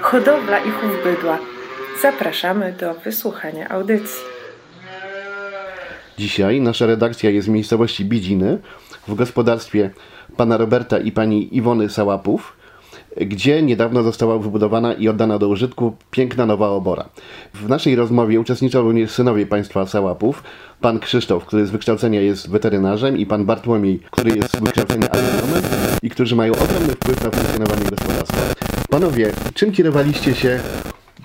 hodowla i chów bydła. Zapraszamy do wysłuchania audycji. Dzisiaj nasza redakcja jest w miejscowości Bidziny w gospodarstwie pana Roberta i pani Iwony Sałapów, gdzie niedawno została wybudowana i oddana do użytku piękna nowa obora. W naszej rozmowie uczestniczą również synowie państwa Sałapów, pan Krzysztof, który z wykształcenia jest weterynarzem i pan Bartłomiej, który jest z wykształcenia agronomem i którzy mają ogromny wpływ na funkcjonowanie gospodarstwa. Panowie, czym kierowaliście się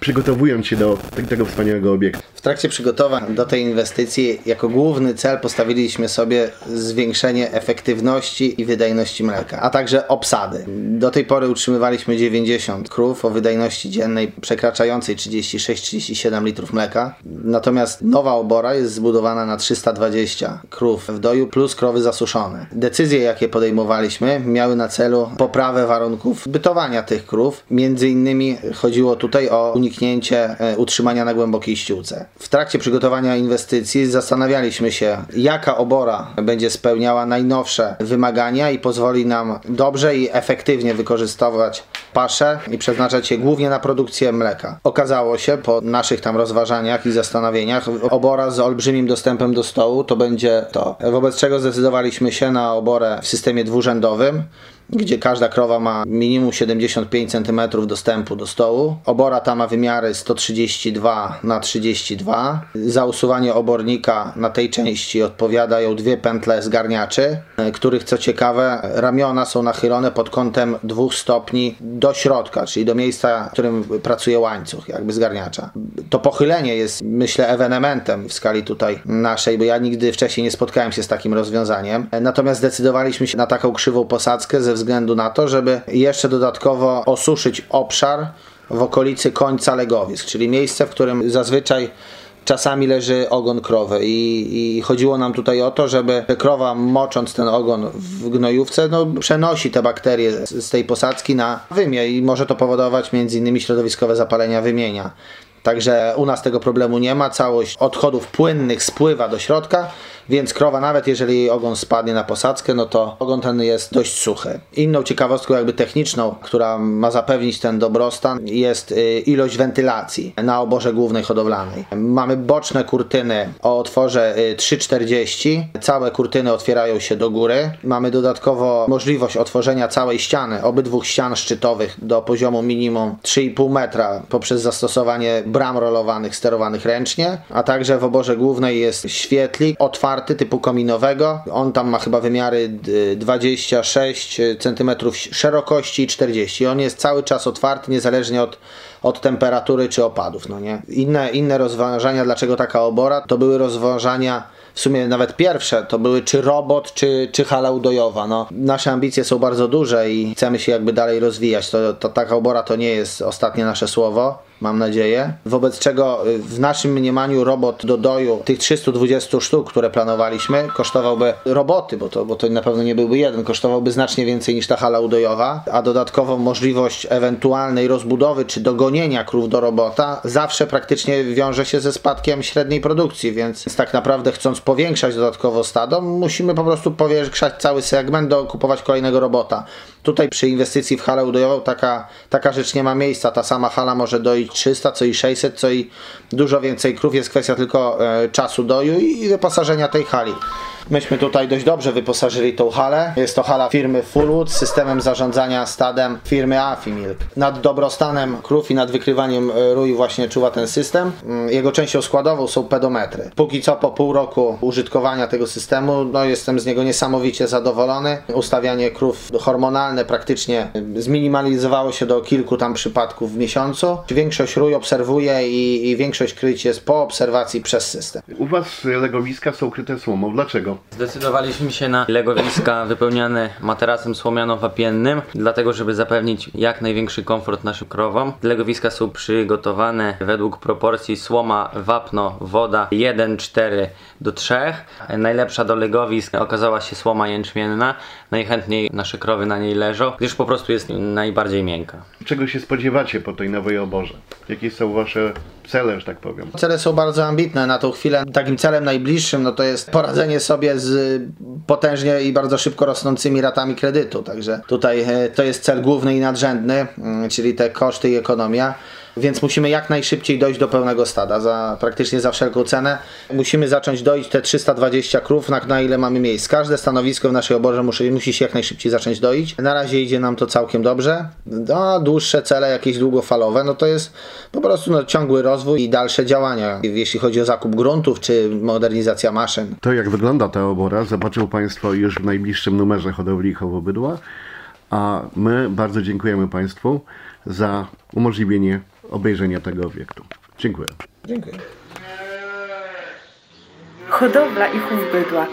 przygotowując się do tego wspaniałego obiektu? W trakcie przygotowań do tej inwestycji jako główny cel postawiliśmy sobie zwiększenie efektywności i wydajności mleka, a także obsady. Do tej pory utrzymywaliśmy 90 krów o wydajności dziennej przekraczającej 36-37 litrów mleka. Natomiast nowa obora jest zbudowana na 320 krów w doju plus krowy zasuszone. Decyzje, jakie podejmowaliśmy, miały na celu poprawę warunków bytowania tych krów. Między innymi chodziło tutaj o uniknięcie e, utrzymania na głębokiej ściółce. W trakcie przygotowania inwestycji zastanawialiśmy się, jaka obora będzie spełniała najnowsze wymagania i pozwoli nam dobrze i efektywnie wykorzystywać paszę i przeznaczać je głównie na produkcję mleka. Okazało się po naszych tam rozważaniach i zastanowieniach, obora z olbrzymim dostępem do stołu to będzie to. Wobec czego zdecydowaliśmy się na oborę w systemie dwurzędowym gdzie każda krowa ma minimum 75 cm dostępu do stołu. Obora ta ma wymiary 132 na 32. Za usuwanie obornika na tej części odpowiadają dwie pętle zgarniaczy, których co ciekawe ramiona są nachylone pod kątem dwóch stopni do środka, czyli do miejsca, w którym pracuje łańcuch jakby zgarniacza. To pochylenie jest myślę ewenementem w skali tutaj naszej, bo ja nigdy wcześniej nie spotkałem się z takim rozwiązaniem. Natomiast zdecydowaliśmy się na taką krzywą posadzkę ze względu na to, żeby jeszcze dodatkowo osuszyć obszar w okolicy końca legowisk, czyli miejsce, w którym zazwyczaj czasami leży ogon krowy I, i, chodziło nam tutaj o to, żeby krowa mocząc ten ogon w gnojówce no, przenosi te bakterie z, z tej posadzki na wymię i może to powodować m.in. środowiskowe zapalenia wymienia. Także u nas tego problemu nie ma, całość odchodów płynnych spływa do środka, więc krowa nawet jeżeli jej ogon spadnie na posadzkę, no to ogon ten jest dość suchy. Inną ciekawostką jakby techniczną, która ma zapewnić ten dobrostan jest y, ilość wentylacji na oborze głównej hodowlanej. Mamy boczne kurtyny o otworze 3,40. Y, Całe kurtyny otwierają się do góry. Mamy dodatkowo możliwość otworzenia całej ściany, obydwu ścian szczytowych do poziomu minimum 3,5 metra poprzez zastosowanie bram rolowanych sterowanych ręcznie, a także w oborze głównej jest świetlik otwarty typu kominowego. On tam ma chyba wymiary 26 cm szerokości i 40. On jest cały czas otwarty niezależnie od od temperatury czy opadów, no nie? Inne, inne rozważania, dlaczego taka obora, to były rozważania w sumie nawet pierwsze to były czy robot, czy, czy hala udojowa. No, nasze ambicje są bardzo duże i chcemy się jakby dalej rozwijać. To, to taka obora to nie jest ostatnie nasze słowo mam nadzieję. Wobec czego y, w naszym mniemaniu robot do doju tych 320 sztuk, które planowaliśmy, kosztowałby roboty, bo to, bo to na pewno nie byłby jeden, kosztowałby znacznie więcej niż ta hala udojowa, a dodatkowo możliwość ewentualnej rozbudowy czy dogonienia krów do robota zawsze praktycznie wiąże się ze spadkiem średniej produkcji, więc tak naprawdę chcąc powiększać dodatkowo stado, musimy po prostu powiększać cały segment do kupować kolejnego robota. Tutaj przy inwestycji w halę udojową taka, taka rzecz nie ma miejsca. Ta sama hala może doić 300, co i 600, co i dużo więcej krów. Jest kwestia tylko e, czasu doju i wyposażenia tej hali. Myśmy tutaj dość dobrze wyposażyli tą halę. Jest to hala firmy Fullwood z systemem zarządzania stadem firmy Afimilk. Nad dobrostanem krów i nad wykrywaniem e, rój właśnie czuwa ten system. Mm, jego częścią składową są pedometry. Póki co po pół roku użytkowania tego systemu, no jestem z niego niesamowicie zadowolony. Ustawianie krów hormonalne praktycznie zminimalizowało się do kilku tam przypadków w miesiącu. Większość rój obserwuje i, i większość kryć jest po obserwacji przez system. U Was legowiska są kryte słomą. Dlaczego? Zdecydowaliśmy się na legowiska wypełniane materacem słomiano-wapiennym, dlatego żeby zapewnić jak największy komfort naszym krowom. Legowiska są przygotowane według proporcji słoma, wapno, woda 1,4 do 3. Najlepsza do legowisk okazała się słoma jęczmienna. Najchętniej nasze krowy na niej leżą, gdyż po prostu jest najbardziej miękka. Czego się spodziewacie po tej nowej oborze? Jakie są Wasze cele, że tak powiem? Cele są bardzo ambitne na tą chwilę. Takim celem najbliższym no to jest poradzenie sobie z potężnie i bardzo szybko rosnącymi ratami kredytu. Także tutaj e, to jest cel główny i nadrzędny, mm, czyli te koszty i ekonomia. Więc musimy jak najszybciej dojść do pełnego stada, za, praktycznie za wszelką cenę. Musimy zacząć doić te 320 krów, na, na ile mamy miejsc. Każde stanowisko w naszej oborze musi, musi się jak najszybciej zacząć doić. Na razie idzie nam to całkiem dobrze. No, dłuższe cele, jakieś długofalowe, no to jest po prostu no, ciągły rozwój i dalsze działania, jeśli chodzi o zakup gruntów czy modernizacja maszyn. To jak wygląda ta obora zobaczą Państwo już w najbliższym numerze hodowli i chowu bydła, a my bardzo dziękujemy Państwu za umożliwienie obejrzenia tego obiektu. Dziękuję. Dziękuję. Hodowla i chów bydła.